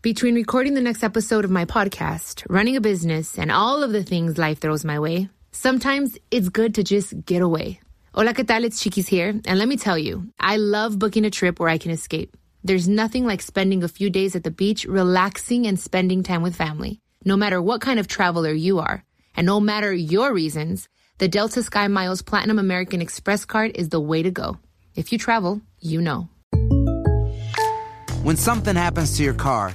Between recording the next episode of my podcast, running a business, and all of the things life throws my way, sometimes it's good to just get away. Hola, ¿qué tal? It's Chiquis here. And let me tell you, I love booking a trip where I can escape. There's nothing like spending a few days at the beach, relaxing and spending time with family. No matter what kind of traveler you are, and no matter your reasons, the Delta Sky Miles Platinum American Express card is the way to go. If you travel, you know. When something happens to your car,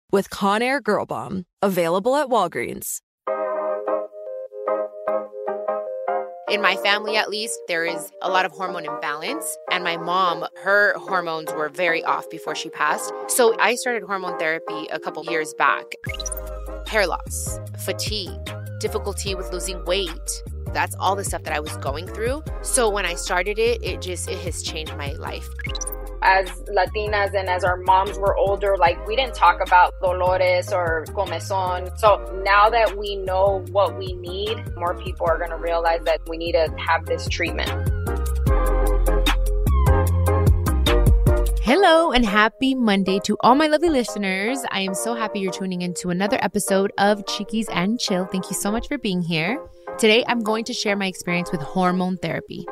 with Conair Girl Bomb. Available at Walgreens. in my family at least there is a lot of hormone imbalance and my mom her hormones were very off before she passed so i started hormone therapy a couple years back hair loss fatigue difficulty with losing weight that's all the stuff that i was going through so when i started it it just it has changed my life as Latinas and as our moms were older, like we didn't talk about dolores or comezón. So now that we know what we need, more people are going to realize that we need to have this treatment. Hello and happy Monday to all my lovely listeners. I am so happy you're tuning into another episode of Chiquis and Chill. Thank you so much for being here. Today, I'm going to share my experience with hormone therapy.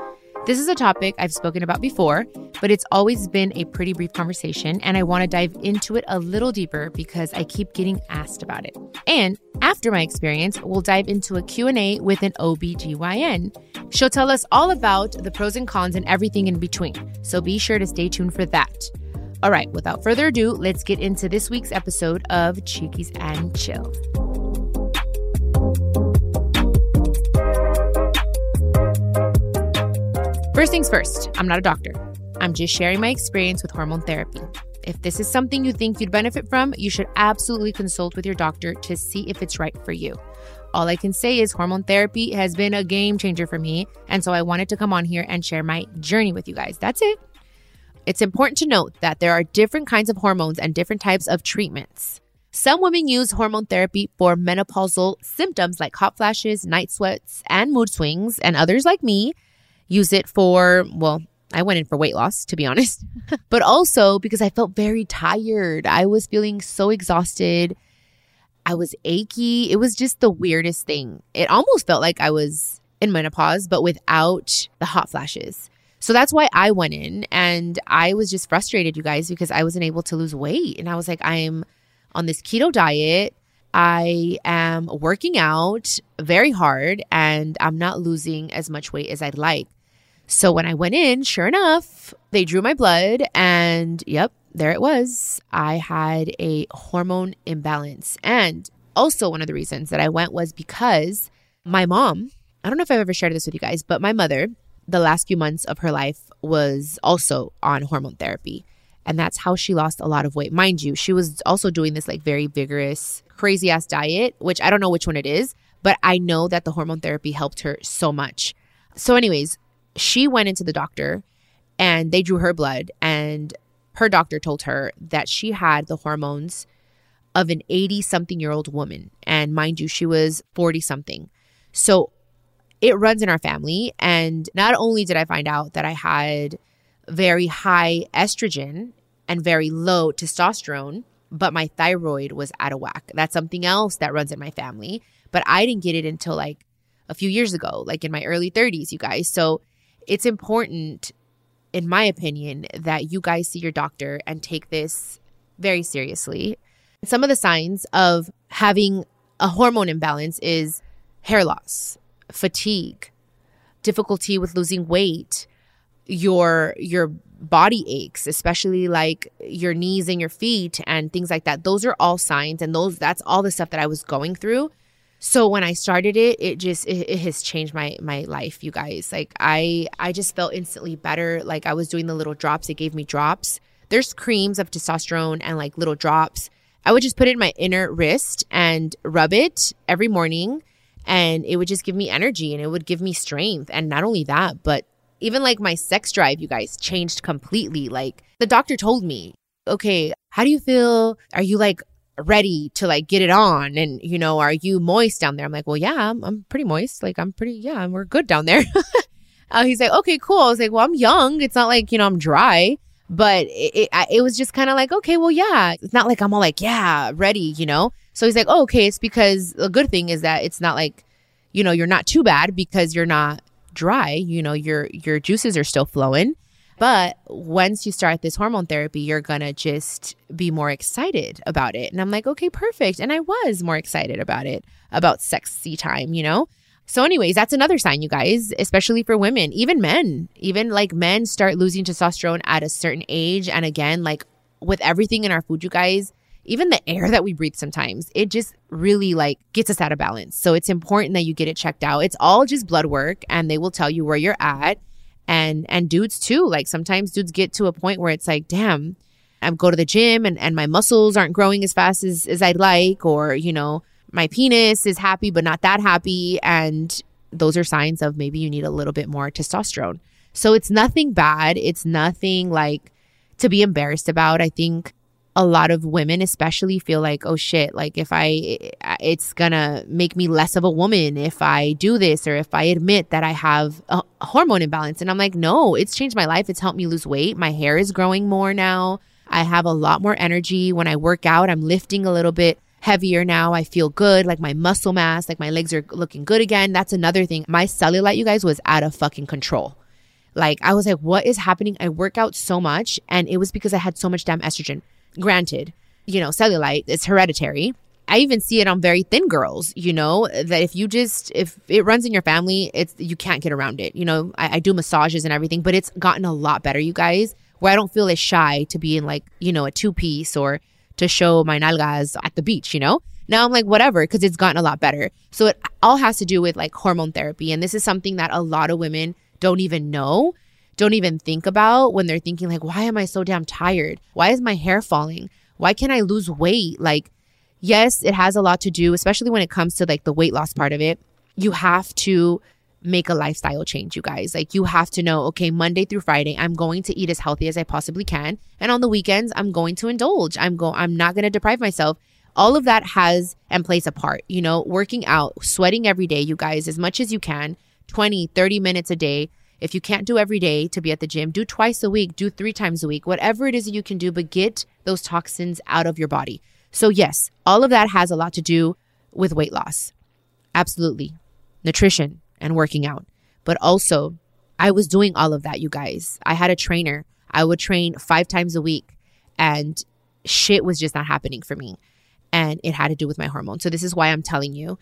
This is a topic I've spoken about before, but it's always been a pretty brief conversation and I want to dive into it a little deeper because I keep getting asked about it. And after my experience, we'll dive into a Q&A with an OBGYN. She'll tell us all about the pros and cons and everything in between. So be sure to stay tuned for that. All right, without further ado, let's get into this week's episode of Chiquis and Chill. First things first, I'm not a doctor. I'm just sharing my experience with hormone therapy. If this is something you think you'd benefit from, you should absolutely consult with your doctor to see if it's right for you. All I can say is hormone therapy has been a game changer for me, and so I wanted to come on here and share my journey with you guys. That's it. It's important to note that there are different kinds of hormones and different types of treatments. Some women use hormone therapy for menopausal symptoms like hot flashes, night sweats, and mood swings, and others like me use it for, well, I went in for weight loss, to be honest, but also because I felt very tired. I was feeling so exhausted. I was achy. It was just the weirdest thing. It almost felt like I was in menopause, but without the hot flashes. So that's why I went in and I was just frustrated, you guys, because I wasn't able to lose weight. And I was like, I'm on this keto diet. I am working out very hard and I'm not losing as much weight as I'd like. So when I went in, sure enough, they drew my blood and yep, there it was. I had a hormone imbalance. And also, one of the reasons that I went was because my mom, I don't know if I've ever shared this with you guys, but my mother, the last few months of her life, was also on hormone therapy. And that's how she lost a lot of weight. Mind you, she was also doing this like very vigorous, crazy ass diet, which I don't know which one it is, but I know that the hormone therapy helped her so much. So, anyways, she went into the doctor and they drew her blood and her doctor told her that she had the hormones of an 80 something year old woman. And mind you she was 40 something so it runs in our family. And not only did i find out that i had very high estrogen and very low testosterone but my thyroid was out of whack. That's something else that runs in my family. But i didn't get it until like a few years ago like in my early 30s you guys. So it's important, in my opinion, that you guys see your doctor and take this very seriously. Some of the signs of having a hormone imbalance is hair loss, fatigue, difficulty with losing weight, your your body aches, especially like your knees and your feet and things like that. Those are all signs and those that's all the stuff that I was going through. So when I started it, it just it, it, has changed my my life, you guys. Like I I just felt instantly better. Like I was doing the little drops. It gave me drops. There's creams of testosterone and like little drops. I would just put it in my inner wrist and rub it every morning and it would just give me energy and it would give me strength. And not only that, but even like my sex drive, you guys, changed completely. Like the doctor told me, okay, how do you feel? Are you like ready to like get it on? And, you know, are you moist down there? I'm like, well, yeah, I'm, I'm pretty moist. Like, I'm pretty, yeah, we're good down there. uh, he's like, okay, cool. I was like, well, I'm young. It's not like, you know, I'm dry. But it, it, it was just kind of like, okay, well, yeah. It's not like I'm all like, yeah, ready, you know? So he's like, oh, okay. It's because the good thing is that it's not like, you know, you're not too bad because you're not dry, you know, your your juices are still flowing. But once you start this hormone therapy, you're going to just be more excited about it. And I'm like, okay, perfect. And I was more excited about it, about sexy time, you know? So, anyways, that's another sign, you guys, especially for women, even men, even like men start losing testosterone at a certain age. And again, like with everything in our food, you guys, even the air that we breathe sometimes, it just really like gets us out of balance. So it's important that you get it checked out. It's all just blood work and they will tell you where you're at. And and dudes too, like sometimes dudes get to a point where it's like, damn, I go to the gym and, and my muscles aren't growing as fast as, as I'd like, or, you know, my penis is happy but not that happy. And those are signs of maybe you need a little bit more testosterone. So it's nothing bad. It's nothing like to be embarrassed about. I think a lot of women especially feel like oh shit like if i it's gonna make me less of a woman if i do this or if i admit that i have a hormone imbalance. And i'm like no it's changed my life. It's helped me lose weight. My hair is growing more now. I have a lot more energy. When i work out i'm lifting a little bit heavier now. I feel good like my muscle mass like my legs are looking good again. That's another thing. My cellulite you guys was out of fucking control. Like i was like what is happening? I work out so much and it was because i had so much damn estrogen Granted, you know, cellulite is hereditary. I even see it on very thin girls, you know, that if you just, if it runs in your family, it's, you can't get around it. You know, I, I do massages and everything, but it's gotten a lot better, you guys, where I don't feel as shy to be in like, you know, a two piece or to show my nalgas at the beach, you know? Now I'm like, whatever, because it's gotten a lot better. So it all has to do with like hormone therapy. And this is something that a lot of women don't even know don't even think about when they're thinking like why am i so damn tired? Why is my hair falling? Why can't i lose weight? Like yes it has a lot to do especially when it comes to like the weight loss part of it. You have to make a lifestyle change you guys. Like you have to know okay monday through friday i'm going to eat as healthy as i possibly can. And on the weekends i'm going to indulge. I'm going i'm not going to deprive myself. All of that has and plays a part you know working out sweating every day you guys as much as you can 20 30 minutes a day if you can't do every day to be at the gym, do twice a week, do three times a week, whatever it is that you can do, but get those toxins out of your body. So, yes, all of that has a lot to do with weight loss. Absolutely. Nutrition and working out. But also, I was doing all of that, you guys. I had a trainer. I would train five times a week, and shit was just not happening for me. And it had to do with my hormones. So, this is why I'm telling you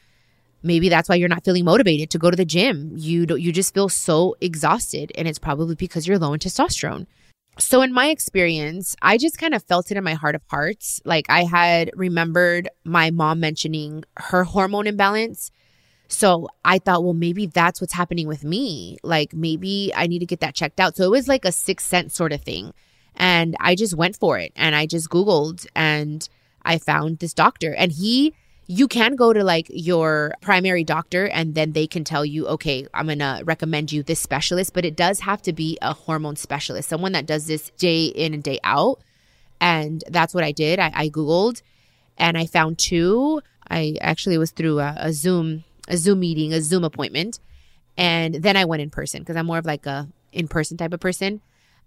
maybe that's why you're not feeling motivated to go to the gym. You don't, you just feel so exhausted and it's probably because you're low in testosterone. So in my experience, I just kind of felt it in my heart of hearts. Like I had remembered my mom mentioning her hormone imbalance. So I thought, well, maybe that's what's happening with me. Like maybe I need to get that checked out. So it was like a sixth sense sort of thing. And I just went for it and I just Googled and I found this doctor and he you can go to like your primary doctor and then they can tell you, okay, I'm going to recommend you this specialist, but it does have to be a hormone specialist, someone that does this day in and day out. And that's what I did. I, I Googled and I found two. I actually was through a, a Zoom, a Zoom meeting, a Zoom appointment. And then I went in person because I'm more of like a in person type of person.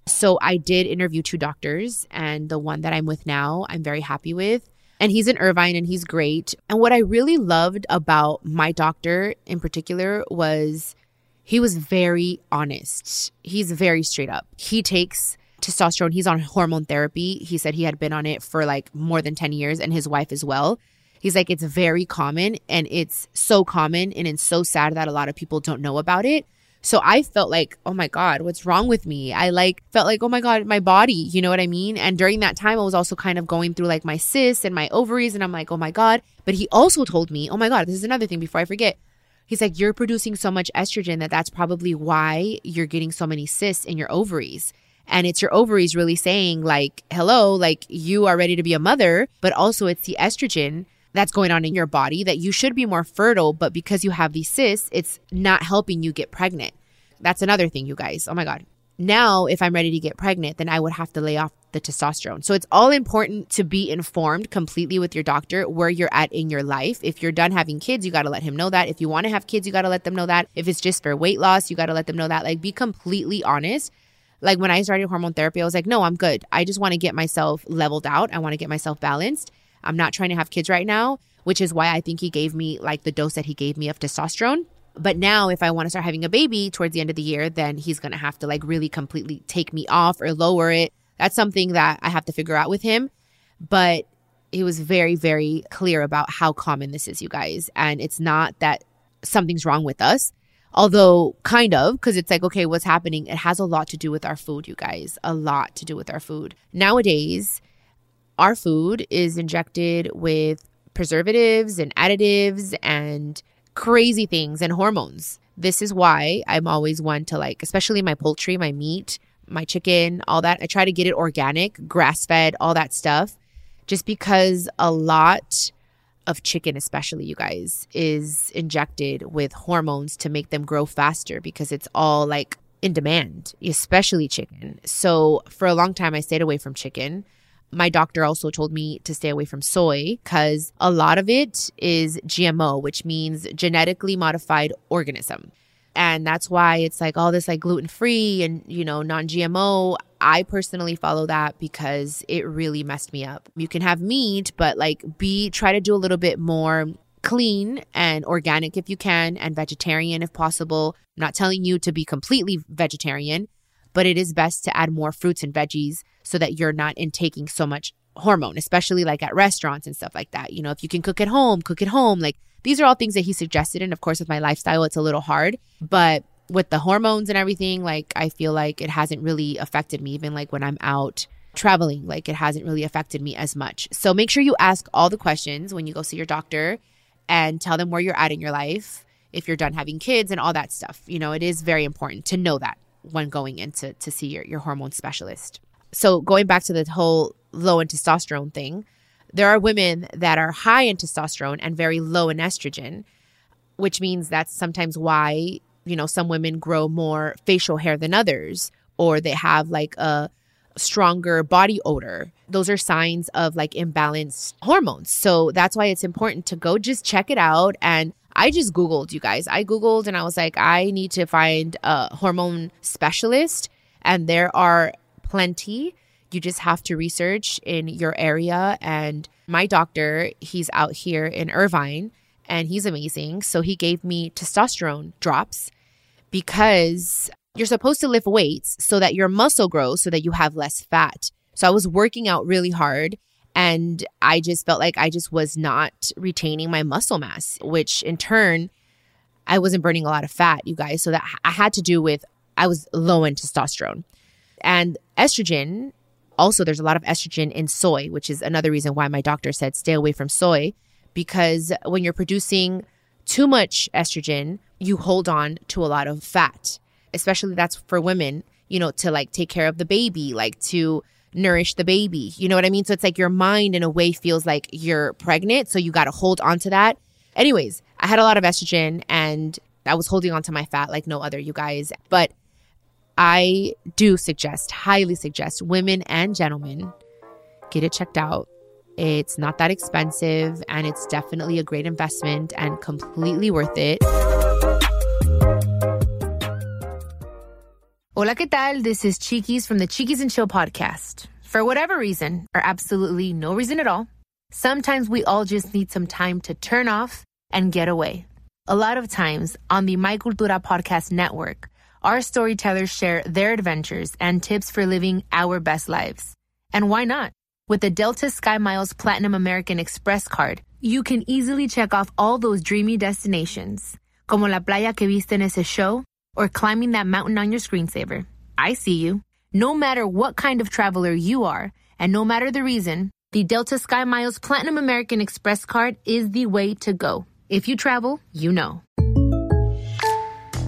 So I did interview two doctors, and the one that I'm with now, I'm very happy with and he's in Irvine and he's great. And what I really loved about my doctor in particular was he was very honest. He's very straight up. He takes testosterone, he's on hormone therapy. He said he had been on it for like more than 10 years and his wife as well. He's like, it's very common and it's so common and it's so sad that a lot of people don't know about it. So I felt like, oh my God, what's wrong with me? I like felt like, oh my God, my body, you know what I mean? And during that time, I was also kind of going through like my cysts and my ovaries. And I'm like, oh my God. But he also told me, oh my God, this is another thing before I forget. He's like, you're producing so much estrogen that that's probably why you're getting so many cysts in your ovaries. And it's your ovaries really saying, like, hello, like you are ready to be a mother, but also it's the estrogen that's going on in your body that you should be more fertile, but because you have these cysts, it's not helping you get pregnant. That's another thing, you guys. Oh my God. Now, if I'm ready to get pregnant, then I would have to lay off the testosterone. So it's all important to be informed completely with your doctor where you're at in your life. If you're done having kids, you got to let him know that. If you want to have kids, you got to let them know that. If it's just for weight loss, you got to let them know that. Like, be completely honest. Like, when I started hormone therapy, I was like, no, I'm good. I just want to get myself leveled out. I want to get myself balanced. I'm not trying to have kids right now, which is why I think he gave me like the dose that he gave me of testosterone. But now, if I want to start having a baby towards the end of the year, then he's going to have to like really completely take me off or lower it. That's something that I have to figure out with him. But he was very, very clear about how common this is, you guys. And it's not that something's wrong with us, although kind of, because it's like, okay, what's happening? It has a lot to do with our food, you guys. A lot to do with our food. Nowadays, our food is injected with preservatives and additives and crazy things and hormones. This is why I'm always one to like, especially my poultry, my meat, my chicken, all that. I try to get it organic, grass fed, all that stuff, just because a lot of chicken, especially you guys, is injected with hormones to make them grow faster because it's all like in demand, especially chicken. So for a long time, I stayed away from chicken my doctor also told me to stay away from soy because a lot of it is GMO, which means genetically modified organism. And that's why it's like all this like gluten free and, you know, non GMO. I personally follow that because it really messed me up. You can have meat, but like be, try to do a little bit more clean and organic if you can and vegetarian if possible. I'm not telling you to be completely vegetarian, but it is best to add more fruits and veggies so that you're not intaking so much hormone, especially like at restaurants and stuff like that. You know, if you can cook at home, cook at home. Like these are all things that he suggested. And of course, with my lifestyle, it's a little hard. But with the hormones and everything, like I feel like it hasn't really affected me, even like when I'm out traveling, like it hasn't really affected me as much. So make sure you ask all the questions when you go see your doctor and tell them where you're at in your life, if you're done having kids and all that stuff. You know, it is very important to know that when going into to see your, your hormone specialist so going back to the whole low in testosterone thing, there are women that are high in testosterone and very low in estrogen, which means that's sometimes why, you know, some women grow more facial hair than others, or they have like a stronger body odor. Those are signs of like imbalanced hormones. So that's why it's important to go just check it out. And I just Googled, you guys. I Googled and I was like, I need to find a hormone specialist. And there are plenty. You just have to research in your area. And my doctor, he's out here in Irvine and he's amazing. So he gave me testosterone drops because you're supposed to lift weights so that your muscle grows so that you have less fat. So I was working out really hard and I just felt like I just was not retaining my muscle mass, which in turn, I wasn't burning a lot of fat, you guys. So that I had to do with I was low in testosterone. And estrogen, also, there's a lot of estrogen in soy, which is another reason why my doctor said stay away from soy, because when you're producing too much estrogen, you hold on to a lot of fat, especially that's for women, you know, to like take care of the baby, like to nourish the baby. You know what I mean? So it's like your mind in a way feels like you're pregnant. So you got to hold on to that. Anyways, I had a lot of estrogen and I was holding on to my fat like no other, you guys. But I do suggest, highly suggest, women and gentlemen get it checked out. It's not that expensive and it's definitely a great investment and completely worth it. Hola, ¿qué tal? This is Chiquis from the Chiquis and Chill podcast. For whatever reason, or absolutely no reason at all, sometimes we all just need some time to turn off and get away. A lot of times on the My Cultura podcast network, our storytellers share their adventures and tips for living our best lives. And why not? With the Delta Sky Miles Platinum American Express card, you can easily check off all those dreamy destinations, como la playa que viste en ese show, or climbing that mountain on your screensaver. I see you. No matter what kind of traveler you are, and no matter the reason, the Delta Sky Miles Platinum American Express card is the way to go. If you travel, you know.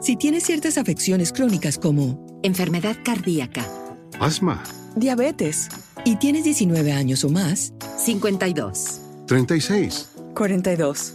Si tienes ciertas afecciones crónicas como enfermedad cardíaca, asma, diabetes y tienes 19 años o más, 52, 36, 42.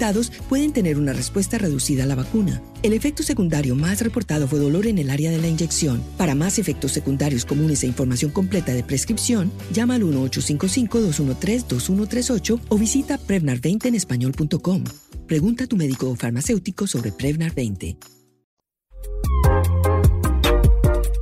pueden tener una respuesta reducida a la vacuna. El efecto secundario más reportado fue dolor en el área de la inyección. Para más efectos secundarios comunes e información completa de prescripción, llama al 1-855-213-2138 o visita Prevnar20 en español.com. Pregunta a tu médico o farmacéutico sobre Prevnar 20.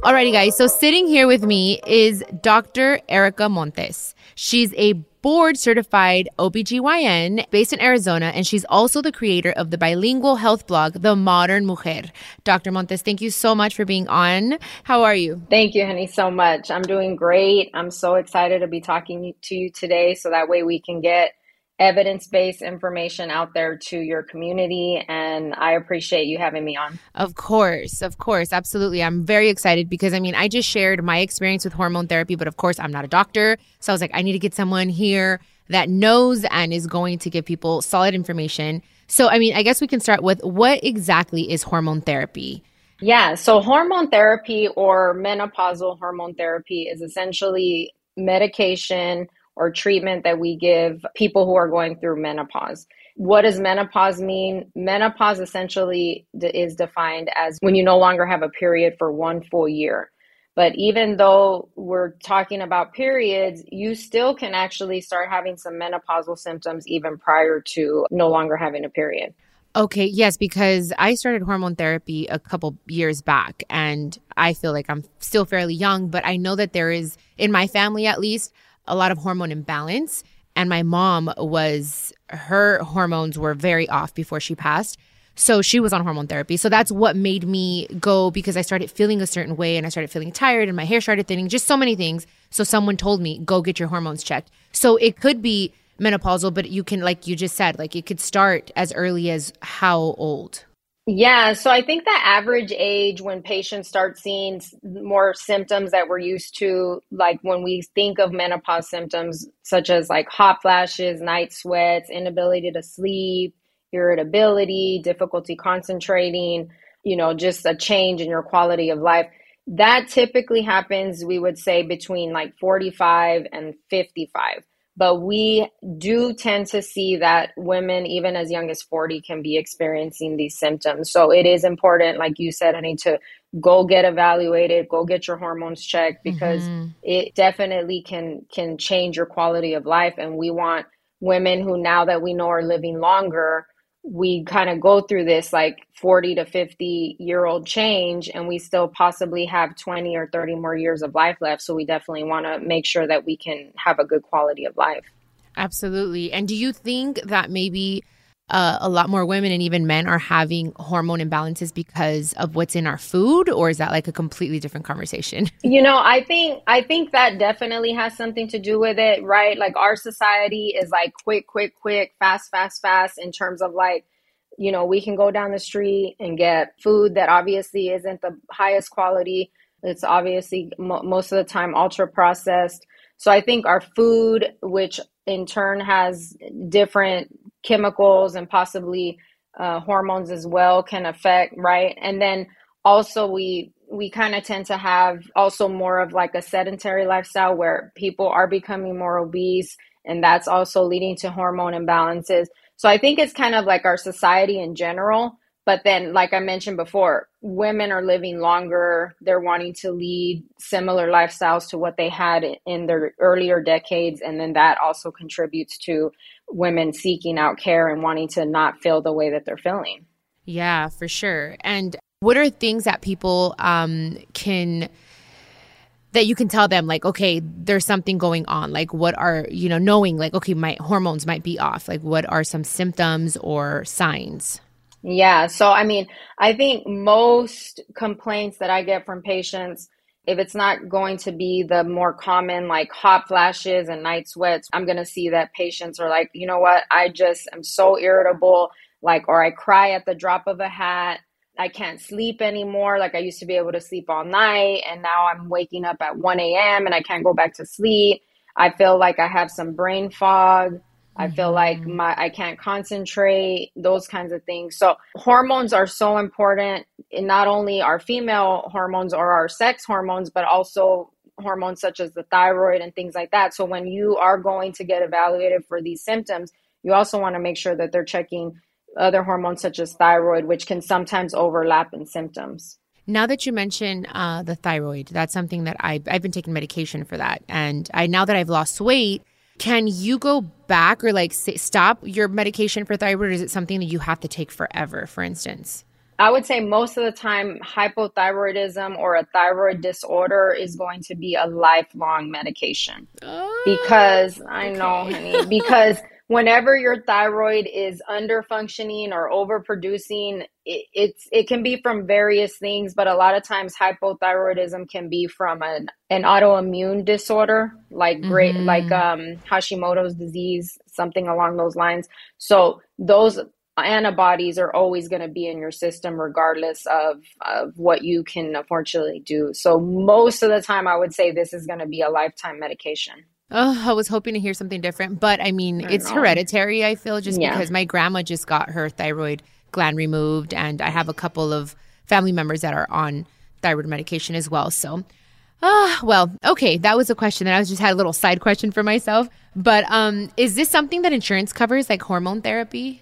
Alrighty, guys. So sitting here with me is Dr. Erica Montes. She's a board certified OBGYN based in Arizona, and she's also the creator of the bilingual health blog, The Modern Mujer. Dr. Montes, thank you so much for being on. How are you? Thank you, honey, so much. I'm doing great. I'm so excited to be talking to you today so that way we can get evidence based information out there to your community. And I appreciate you having me on. Of course, of course, absolutely. I'm very excited because I mean, I just shared my experience with hormone therapy, but of course, I'm not a doctor. So I was like, I need to get someone here that knows and is going to give people solid information. So, I mean, I guess we can start with what exactly is hormone therapy? Yeah, so hormone therapy or menopausal hormone therapy is essentially medication or treatment that we give people who are going through menopause. What does menopause mean? Menopause essentially is defined as when you no longer have a period for one full year. But even though we're talking about periods, you still can actually start having some menopausal symptoms even prior to no longer having a period. Okay, yes, because I started hormone therapy a couple years back and I feel like I'm still fairly young, but I know that there is, in my family at least, a lot of hormone imbalance. And my mom was, her hormones were very off before she passed. So she was on hormone therapy. So that's what made me go because I started feeling a certain way and I started feeling tired and my hair started thinning, just so many things. So someone told me, go get your hormones checked. So it could be menopausal, but you can, like you just said, like it could start as early as how old? Yeah, so I think the average age when patients start seeing more symptoms that we're used to, like when we think of menopause symptoms, such as like hot flashes, night sweats, inability to sleep, irritability, difficulty concentrating, you know, just a change in your quality of life. That typically happens, we would say, between like 45 and 55. But we do tend to see that women, even as young as 40, can be experiencing these symptoms. So it is important, like you said, I need to go get evaluated, go get your hormones checked because mm-hmm. it definitely can can change your quality of life. And we want women who now that we know are living longer we kind of go through this like 40 to 50 year old change and we still possibly have 20 or 30 more years of life left so we definitely want to make sure that we can have a good quality of life. Absolutely. And do you think that maybe uh, a lot more women and even men are having hormone imbalances because of what's in our food or is that like a completely different conversation? You know i think i think that definitely has something to do with it right? Like our society is like quick quick quick fast fast fast in terms of like you know we can go down the street and get food that obviously isn't the highest quality. It's obviously mo- most of the time ultra processed so i think our food which in turn has different chemicals and possibly uh, hormones as well can affect, right? And then also we we kind of tend to have also more of like a sedentary lifestyle where people are becoming more obese and that's also leading to hormone imbalances. So I think it's kind of like our society in general. But then, like I mentioned before, women are living longer. They're wanting to lead similar lifestyles to what they had in their earlier decades. And then that also contributes to women seeking out care and wanting to not feel the way that they're feeling. Yeah, for sure. And what are things that people um, can that you can tell them like okay there's something going on like what are you know knowing like okay my hormones might be off like what are some symptoms or signs yeah so i mean i think most complaints that i get from patients if it's not going to be the more common like hot flashes and night sweats i'm going to see that patients are like you know what i just am so irritable like or i cry at the drop of a hat I can't sleep anymore. Like I used to be able to sleep all night, and now I'm waking up at 1 a.m. and I can't go back to sleep. I feel like I have some brain fog. Mm-hmm. I feel like mm-hmm. my I can't concentrate, those kinds of things. So hormones are so important in not only our female hormones or our sex hormones, but also hormones such as the thyroid and things like that. So when you are going to get evaluated for these symptoms, you also want to make sure that they're checking other hormones such as thyroid, which can sometimes overlap in symptoms. Now that you mention uh, the thyroid, that's something that I, I've been taking medication for that. And I now that I've lost weight, can you go back or like say, stop your medication for thyroid? Or is it something that you have to take forever, for instance? I would say most of the time, hypothyroidism or a thyroid disorder is going to be a lifelong medication. Oh, because I know, honey, because whenever your thyroid is under functioning or overproducing it, it's it can be from various things but a lot of times hypothyroidism can be from an, an autoimmune disorder like great mm-hmm. like um hashimoto's disease something along those lines. So those antibodies are always going to be in your system regardless of, of what you can unfortunately do. So most of the time i would say this is going to be a lifetime medication Oh, I was hoping to hear something different, but I mean, I it's know. hereditary. I feel just yeah. because my grandma just got her thyroid gland removed, and I have a couple of family members that are on thyroid medication as well. So, ah, uh, well, okay, that was a question that I was just had a little side question for myself. But um, is this something that insurance covers, like hormone therapy?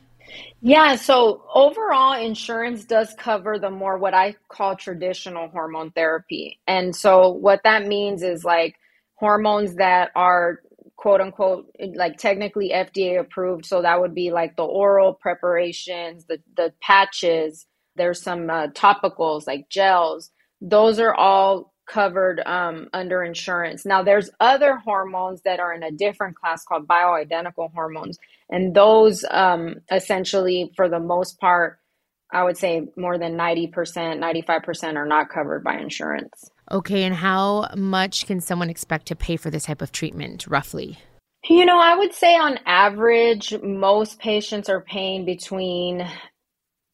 Yeah, so overall, insurance does cover the more what I call traditional hormone therapy. And so, what that means is like hormones that are quote unquote like technically FDA approved. So that would be like the oral preparations, the the patches. There's some uh, topicals like gels. Those are all covered um, under insurance. Now there's other hormones that are in a different class called bioidentical hormones, and those um, essentially, for the most part, I would say more than ninety percent, ninety five percent are not covered by insurance. Okay, and how much can someone expect to pay for this type of treatment roughly? You know, I would say on average, most patients are paying between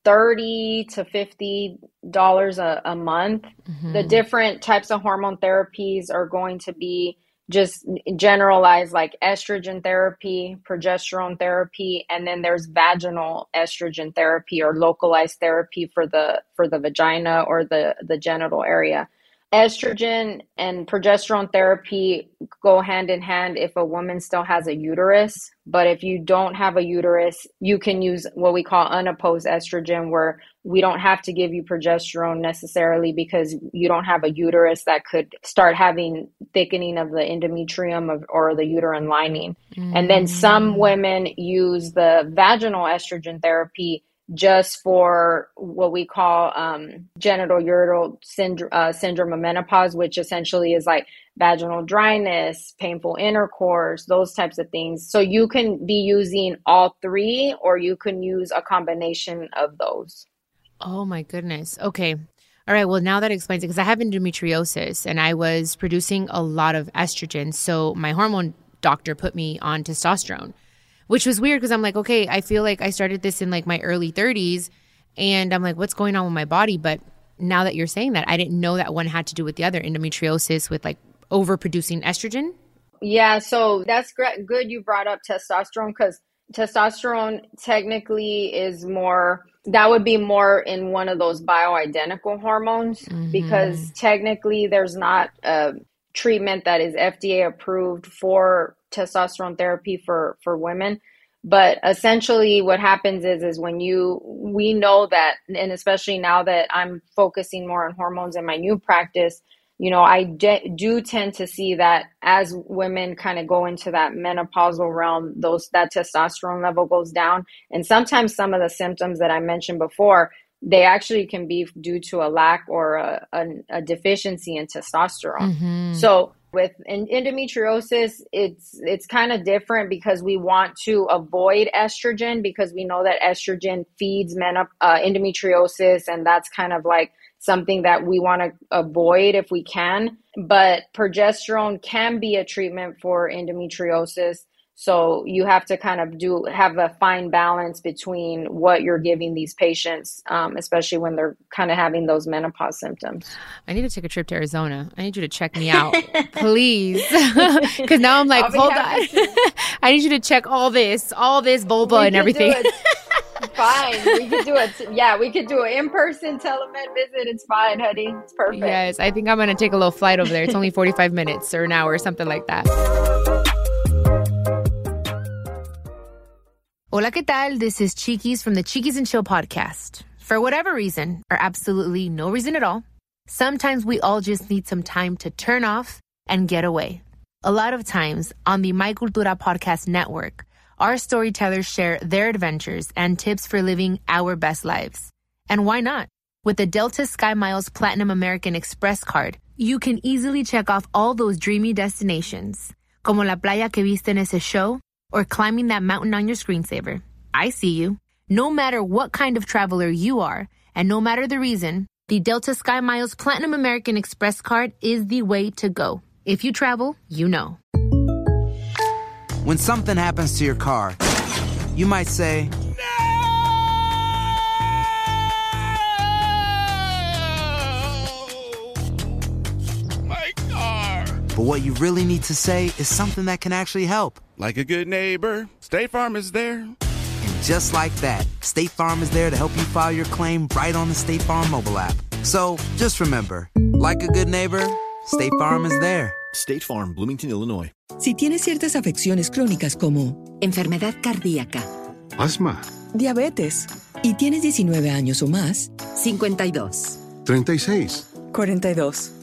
30 to 50 dollars a, a month mm-hmm. the different types of hormone therapies are going to be just generalized like estrogen therapy progesterone therapy and then there's vaginal estrogen therapy or localized therapy for the for the vagina or the the genital area estrogen and progesterone therapy go hand in hand if a woman still has a uterus. But if you don't have a uterus, you can use what we call unopposed estrogen, where we don't have to give you progesterone necessarily because you don't have a uterus that could start having thickening of the endometrium of, or the uterine lining. Mm-hmm. And then some mm. women use the vaginal estrogen therapy just for what we call um, genitourinary syndrome, uh, syndrome of menopause, which essentially is like vaginal dryness, painful intercourse, those types of things. So you can be using all three, or you can use a combination of those. Oh my goodness. Okay. All right. Well, now that explains it because I have endometriosis and I was producing a lot of estrogen. So my hormone doctor put me on testosterone which was weird because I'm like, okay, I feel like I started this in like my early 30s and I'm like, what's going on with my body? But now that you're saying that, I didn't know that one had to do with the other endometriosis with like overproducing estrogen. Yeah, so that's great. Good you brought up testosterone because testosterone technically is more that would be more in one of those bioidentical hormones mm-hmm. because technically there's not a treatment that is FDA approved for testosterone therapy for for women. But essentially what happens is is when you we know that and especially now that I'm focusing more on hormones in my new practice you know, I de- do tend to see that as women kind of go into that menopausal realm, those that testosterone level goes down, and sometimes some of the symptoms that I mentioned before, they actually can be due to a lack or a, a, a deficiency in testosterone. Mm-hmm. So with endometriosis, it's it's kind of different because we want to avoid estrogen because we know that estrogen feeds men up uh, endometriosis, and that's kind of like something that we want to avoid if we can. But progesterone can be a treatment for endometriosis. So you have to kind of do have a fine balance between what you're giving these patients, um, especially when they're kind of having those menopause symptoms. I need to take a trip to Arizona. I need you to check me out, please, because now I'm like, hold on. I need you to check all this, all this vulva and everything. fine. We could do it. Yeah, we could do an in-person telemed visit. It's fine, honey. It's perfect. Yes, I think I'm gonna take a little flight over there. It's only 45 minutes or an hour or something like that. Hola, ¿qué tal? This is Chiquis from the Chiquis and Chill podcast. For whatever reason, or absolutely no reason at all, sometimes we all just need some time to turn off and get away. A lot of times on the My Cultura podcast network, our storytellers share their adventures and tips for living our best lives. And why not? With the Delta Sky Miles Platinum American Express card, you can easily check off all those dreamy destinations, como la playa que viste en ese show, or climbing that mountain on your screensaver. I see you. No matter what kind of traveler you are, and no matter the reason, the Delta Sky Miles Platinum American Express card is the way to go. If you travel, you know. When something happens to your car, you might say, My car! But what you really need to say is something that can actually help. Like a good neighbor, State Farm is there. And just like that, State Farm is there to help you file your claim right on the State Farm mobile app. So just remember, like a good neighbor, State Farm is there. State Farm, Bloomington, Illinois. Si tienes ciertas afecciones crónicas como enfermedad cardíaca, asma, diabetes y tienes 19 años o más, 52, 36, 42.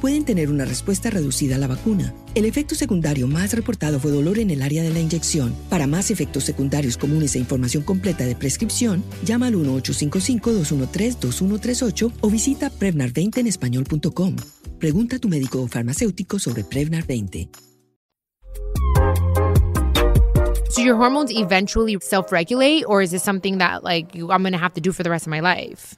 pueden tener una respuesta reducida a la vacuna. El efecto secundario más reportado fue dolor en el área de la inyección. Para más efectos secundarios comunes e información completa de prescripción, llama al 1-855-213-2138 o visita Prevnar20 en español.com. Pregunta a tu médico o farmacéutico sobre Prevnar 20. So your hormones eventually self-regulate or is this something that like I'm going to have to do for the rest of my life?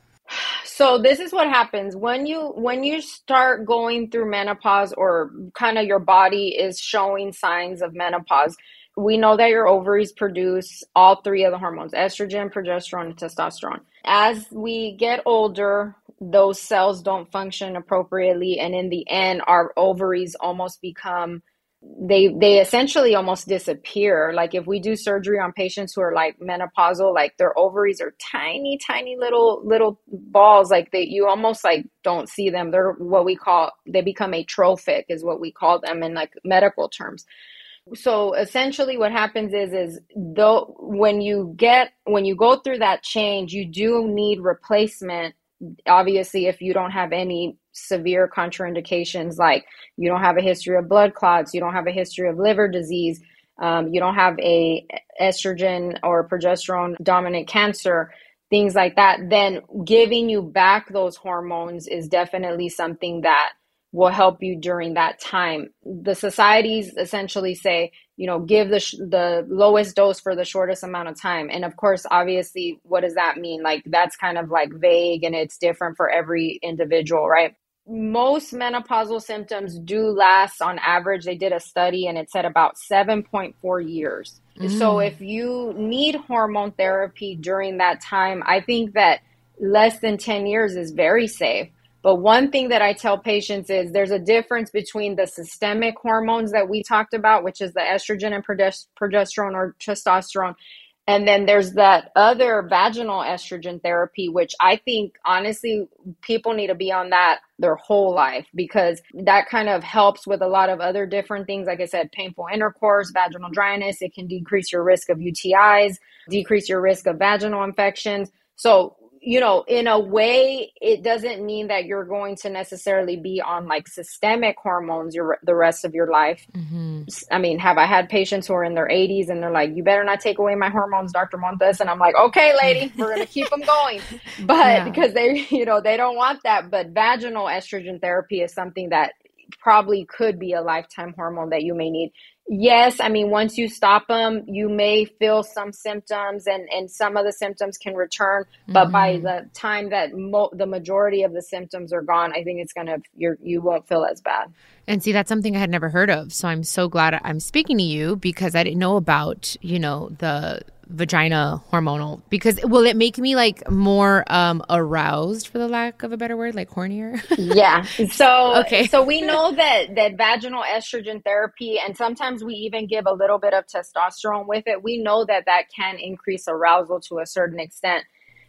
So this is what happens. When you when you start going through menopause or kind of your body is showing signs of menopause we know that your ovaries produce all three of the hormones estrogen progesterone and testosterone. As we get older those cells don't function appropriately and in the end our ovaries almost become they they essentially almost disappear. Like if we do surgery on patients who are like menopausal like their ovaries are tiny tiny little little balls like they you almost like don't see them. They're what we call they become atrophic is what we call them in like medical terms. So essentially what happens is is though when you get when you go through that change you do need replacement obviously if you don't have any severe contraindications like you don't have a history of blood clots you don't have a history of liver disease um, you don't have a estrogen or progesterone dominant cancer things like that then giving you back those hormones is definitely something that will help you during that time. The societies essentially say you know give the sh- the lowest dose for the shortest amount of time. And of course obviously what does that mean? Like that's kind of like vague and it's different for every individual right? Most menopausal symptoms do last on average. They did a study and it said about 7.4 years. Mm. so if you need hormone therapy during that time i think that less than 10 years is very safe but one thing that I tell patients is there's a difference between the systemic hormones that we talked about, which is the estrogen and progesterone or testosterone. And then there's that other vaginal estrogen therapy, which I think honestly, people need to be on that their whole life because that kind of helps with a lot of other different things. Like I said, painful intercourse, vaginal dryness, it can decrease your risk of UTIs, decrease your risk of vaginal infections. So you know, in a way, it doesn't mean that you're going to necessarily be on like systemic hormones your the rest of your life. Mm-hmm. I mean, have I had patients who are in their 80s and they're like, "You better not take away my hormones, Dr. Montes," and I'm like, "Okay, lady, we're gonna keep them going," but yeah. because they, you know, they don't want that. But vaginal estrogen therapy is something that probably could be a lifetime hormone that you may need yes i mean once you stop them you may feel some symptoms and and some of the symptoms can return but mm-hmm. by the time that mo- the majority of the symptoms are gone i think it's gonna you're you won't feel as bad and see that's something i had never heard of so i'm so glad i'm speaking to you because i didn't know about you know the vagina hormonal because will it make me like more um aroused for the lack of a better word like hornier? Yeah. So okay. so we know that that vaginal estrogen therapy and sometimes we even give a little bit of testosterone with it. We know that that can increase arousal to a certain extent.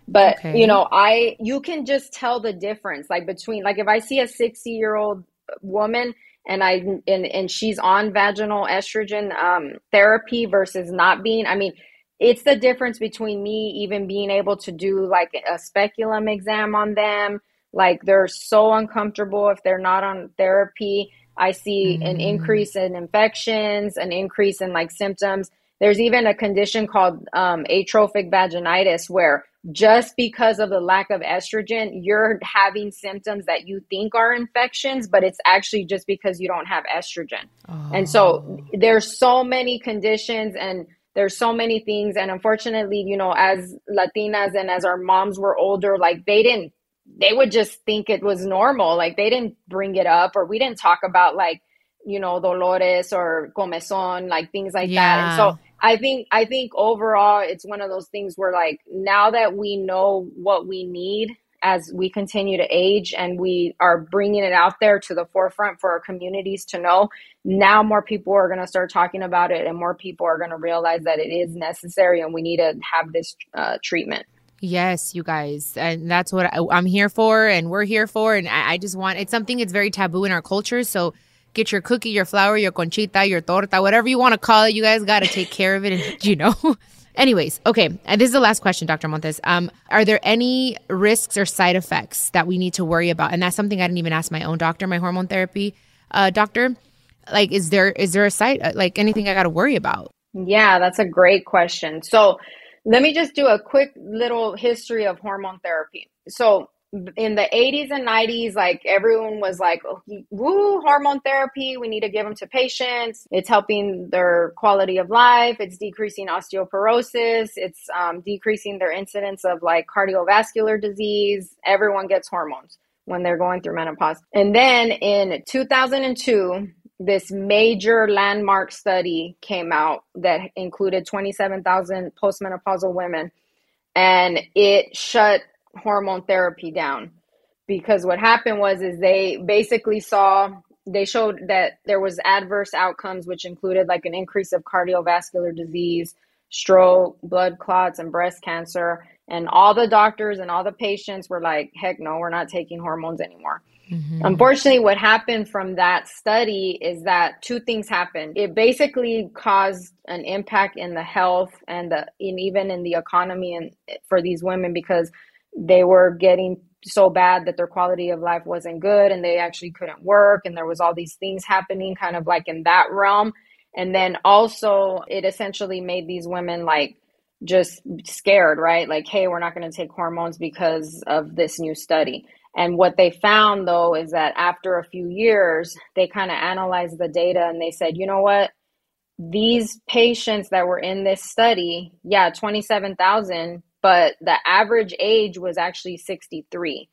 But okay. you know i you can just tell the difference. Like between like if i see a 60 year old woman and I and, and she's on vaginal estrogen um, therapy versus not being. I mean, it's the difference between me even being able to do like a speculum exam on them. Like they're so uncomfortable if they're not on therapy. I see mm. an increase in infections, an increase in like symptoms. There's even a condition called um, atrophic vaginitis where just because of the lack of estrogen, you're having symptoms that you think are infections, but it's actually just because you don't have estrogen. Oh. And so oh. there's so many conditions and there's so many things. And unfortunately you know as latinas and as our moms were older like they didn't they would just think it was normal. Like they didn't bring it up or we didn't talk about like you know dolores or comezon like things like yeah. that. And so i think i think overall it's one of those things where like now that we know what we need as we continue to age and we are bringing it out there to the forefront for our communities to know now more people are going to start talking about it and more people are going to realize that it is necessary and we need to have this uh, treatment Yes, you guys. And that's what I, am here for and we're here for. And I, I, just want it's something that's very taboo in our culture. So get your cookie, your flour, your conchita, your torta, whatever you want to call it. You guys got to take care of it. And, you know, Anyways, okay, and this is the last question, Dr. Montes. Um, are there any risks or side effects that we need to worry about? And that's something I didn't even ask my own doctor, my hormone therapy uh, doctor. Like, is there is there a side uh, like anything I got to worry about? Yeah, that's a great question. So, let me just do a quick little history of hormone therapy. So, in the 80s and 90s, like everyone was like, oh, woo, hormone therapy. We need to give them to patients. It's helping their quality of life. It's decreasing osteoporosis. It's um, decreasing their incidence of like cardiovascular disease. Everyone gets hormones when they're going through menopause. And then in 2002, this major landmark study came out that included 27,000 postmenopausal women and it shut hormone therapy down. Because what happened was is they basically saw they showed that there was adverse outcomes which included like an increase of cardiovascular disease stroke blood clots and breast cancer. And all the doctors and all the patients were like heck no we're not taking hormones anymore. Mm-hmm. unfortunately what happened from that study is that two things happened. It basically caused an impact in the health and the in even in the economy and for these women because they were getting so bad that their quality of life wasn't good and they actually couldn't work and there was all these things happening kind of like in that realm. And then also it essentially made these women like just scared right? Like hey we're not going to take hormones because of this new study. And what they found though is that after a few years they kind of analyzed the data and they said you know what? These patients that were in this study, yeah, 27,000, but the average age was actually 63.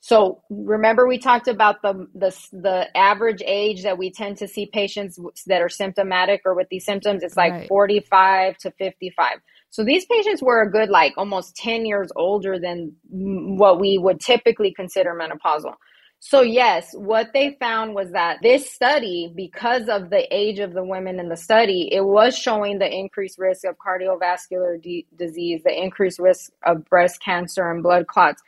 So remember we talked about the, the the average age that we tend to see patients that are symptomatic or with these symptoms it's like right. 45 to 55. So these patients were a good like almost 10 years older than what we would typically consider menopausal. So, yes, what they found was that this study, because of the age of the women in the study, it was showing the increased risk of cardiovascular disease, the increased risk of breast cancer and blood clots.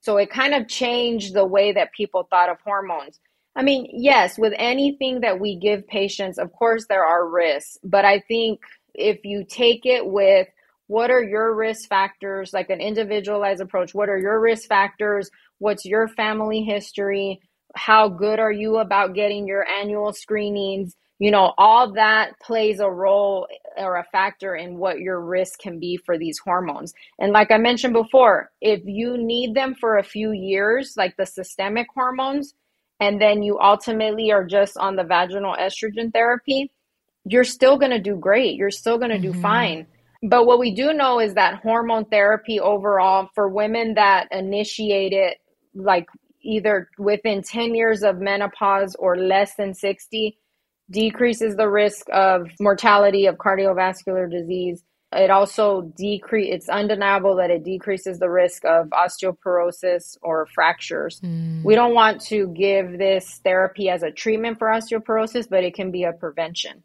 So, it kind of changed the way that people thought of hormones. I mean, yes, with anything that we give patients, of course, there are risks. But I think if you take it with what are your risk factors, like an individualized approach, what are your risk factors? What's your family history? How good are you about getting your annual screenings? You know, all that plays a role or a factor in what your risk can be for these hormones. And like I mentioned before, if you need them for a few years, like the systemic hormones, and then you ultimately are just on the vaginal estrogen therapy, you're still going to do great. You're still going to mm-hmm. do fine. But what we do know is that hormone therapy overall for women that initiate it like either within 10 years of menopause or less than 60 decreases the risk of mortality of cardiovascular disease. It also decrease it's undeniable that it decreases the risk of osteoporosis or fractures. Mm. we don't want to give this therapy as a treatment for osteoporosis but it can be a prevention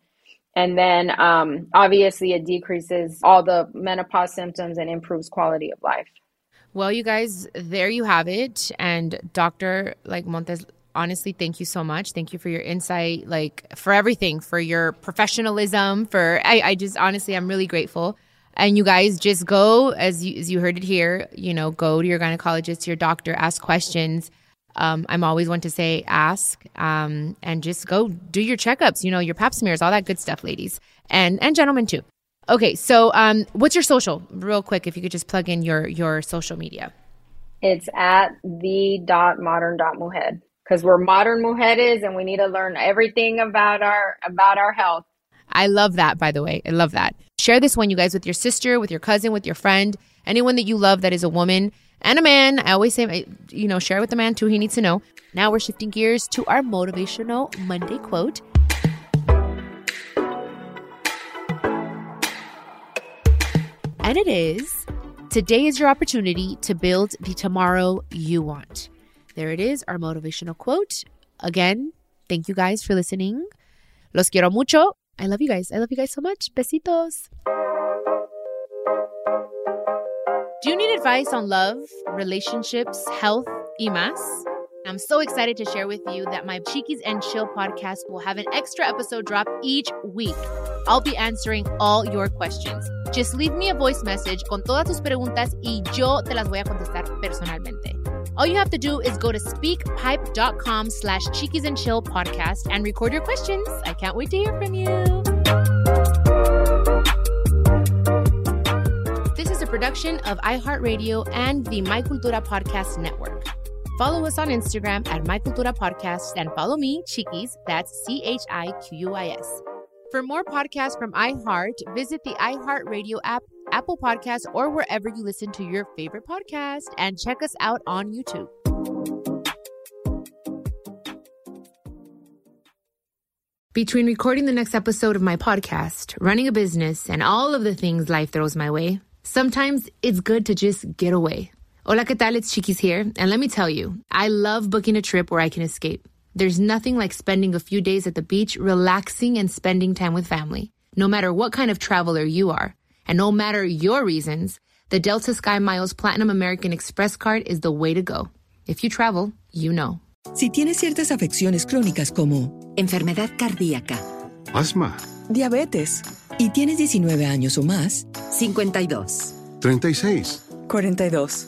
and then um, obviously it decreases all the menopause symptoms and improves quality of life well, you guys, there you have it. And Dr. like Montes, honestly, thank you so much. Thank you for your insight, like for everything, for your professionalism, for I, I just honestly I'm really grateful. And you guys just go as you as you heard it here, you know, go to your gynecologist, your doctor, ask questions. Um, I'm always one to say ask um, and just go do your checkups, you know, your pap smears, all that good stuff, ladies and and gentlemen too. Okay, so um, what's your social? Real quick, if you could just plug in your your social media. It's at the dot modern dot because we're modern mujeres and we need to learn everything about our about our health. I love that, by the way. I love that. Share this one, you guys, with your sister, with your cousin, with your friend, anyone that you love that is a woman and a man. I always say, you know, share with the man too. He needs to know. Now we're shifting gears to our motivational Monday quote. And it is today is your opportunity to build the tomorrow you want. There it is, our motivational quote. Again, thank you guys for listening. Los quiero mucho. I love you guys. I love you guys so much. Besitos. Advice on love, relationships, health, y más? I'm so excited to share with you that my Chiquis and Chill podcast will have an extra episode drop each week. I'll be answering all your questions. Just leave me a voice message con todas tus preguntas y yo te las voy a contestar personalmente. All you have to do is go to speakpipe.com slash chiquis and chill podcast and record your questions. I can't wait to hear from you. Production of iHeartRadio and the My Cultura Podcast Network. Follow us on Instagram at My Cultura Podcast and follow me, Chiquis, that's C H I Q U I S. For more podcasts from iHeart, visit the iHeartRadio app, Apple Podcasts, or wherever you listen to your favorite podcast, and check us out on YouTube. Between recording the next episode of my podcast, running a business, and all of the things life throws my way, sometimes it's good to just get away Hola, ¿qué tal? It's Chiquis here. And let me tell you, I love booking a trip where I can escape. There's nothing like spending a few days at the beach, relaxing and spending time with family. No matter what kind of traveler you are, and no matter your reasons, the Delta Sky Miles Platinum American Express card is the way to go. If you travel, you know. Si tienes ciertas afecciones crónicas como enfermedad cardíaca, asma, diabetes, y tienes 19 años o más, 52, 36, 42.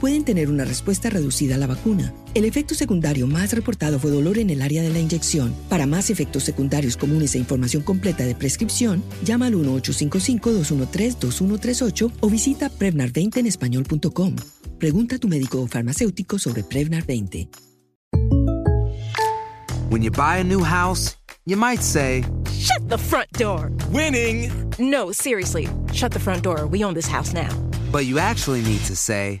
pueden tener una respuesta reducida a la vacuna. El efecto secundario más reportado fue dolor en el área de la inyección. Para más efectos secundarios comunes e información completa de prescripción, llama al 1-855-213-2138 o visita Prevnar20 en español.com. Pregunta a tu médico o farmacéutico sobre Prevnar 20. When you buy a new house, you might say, Shut the front door! Winning! No, seriously. Shut the front door. We own this house now. but you actually need to say,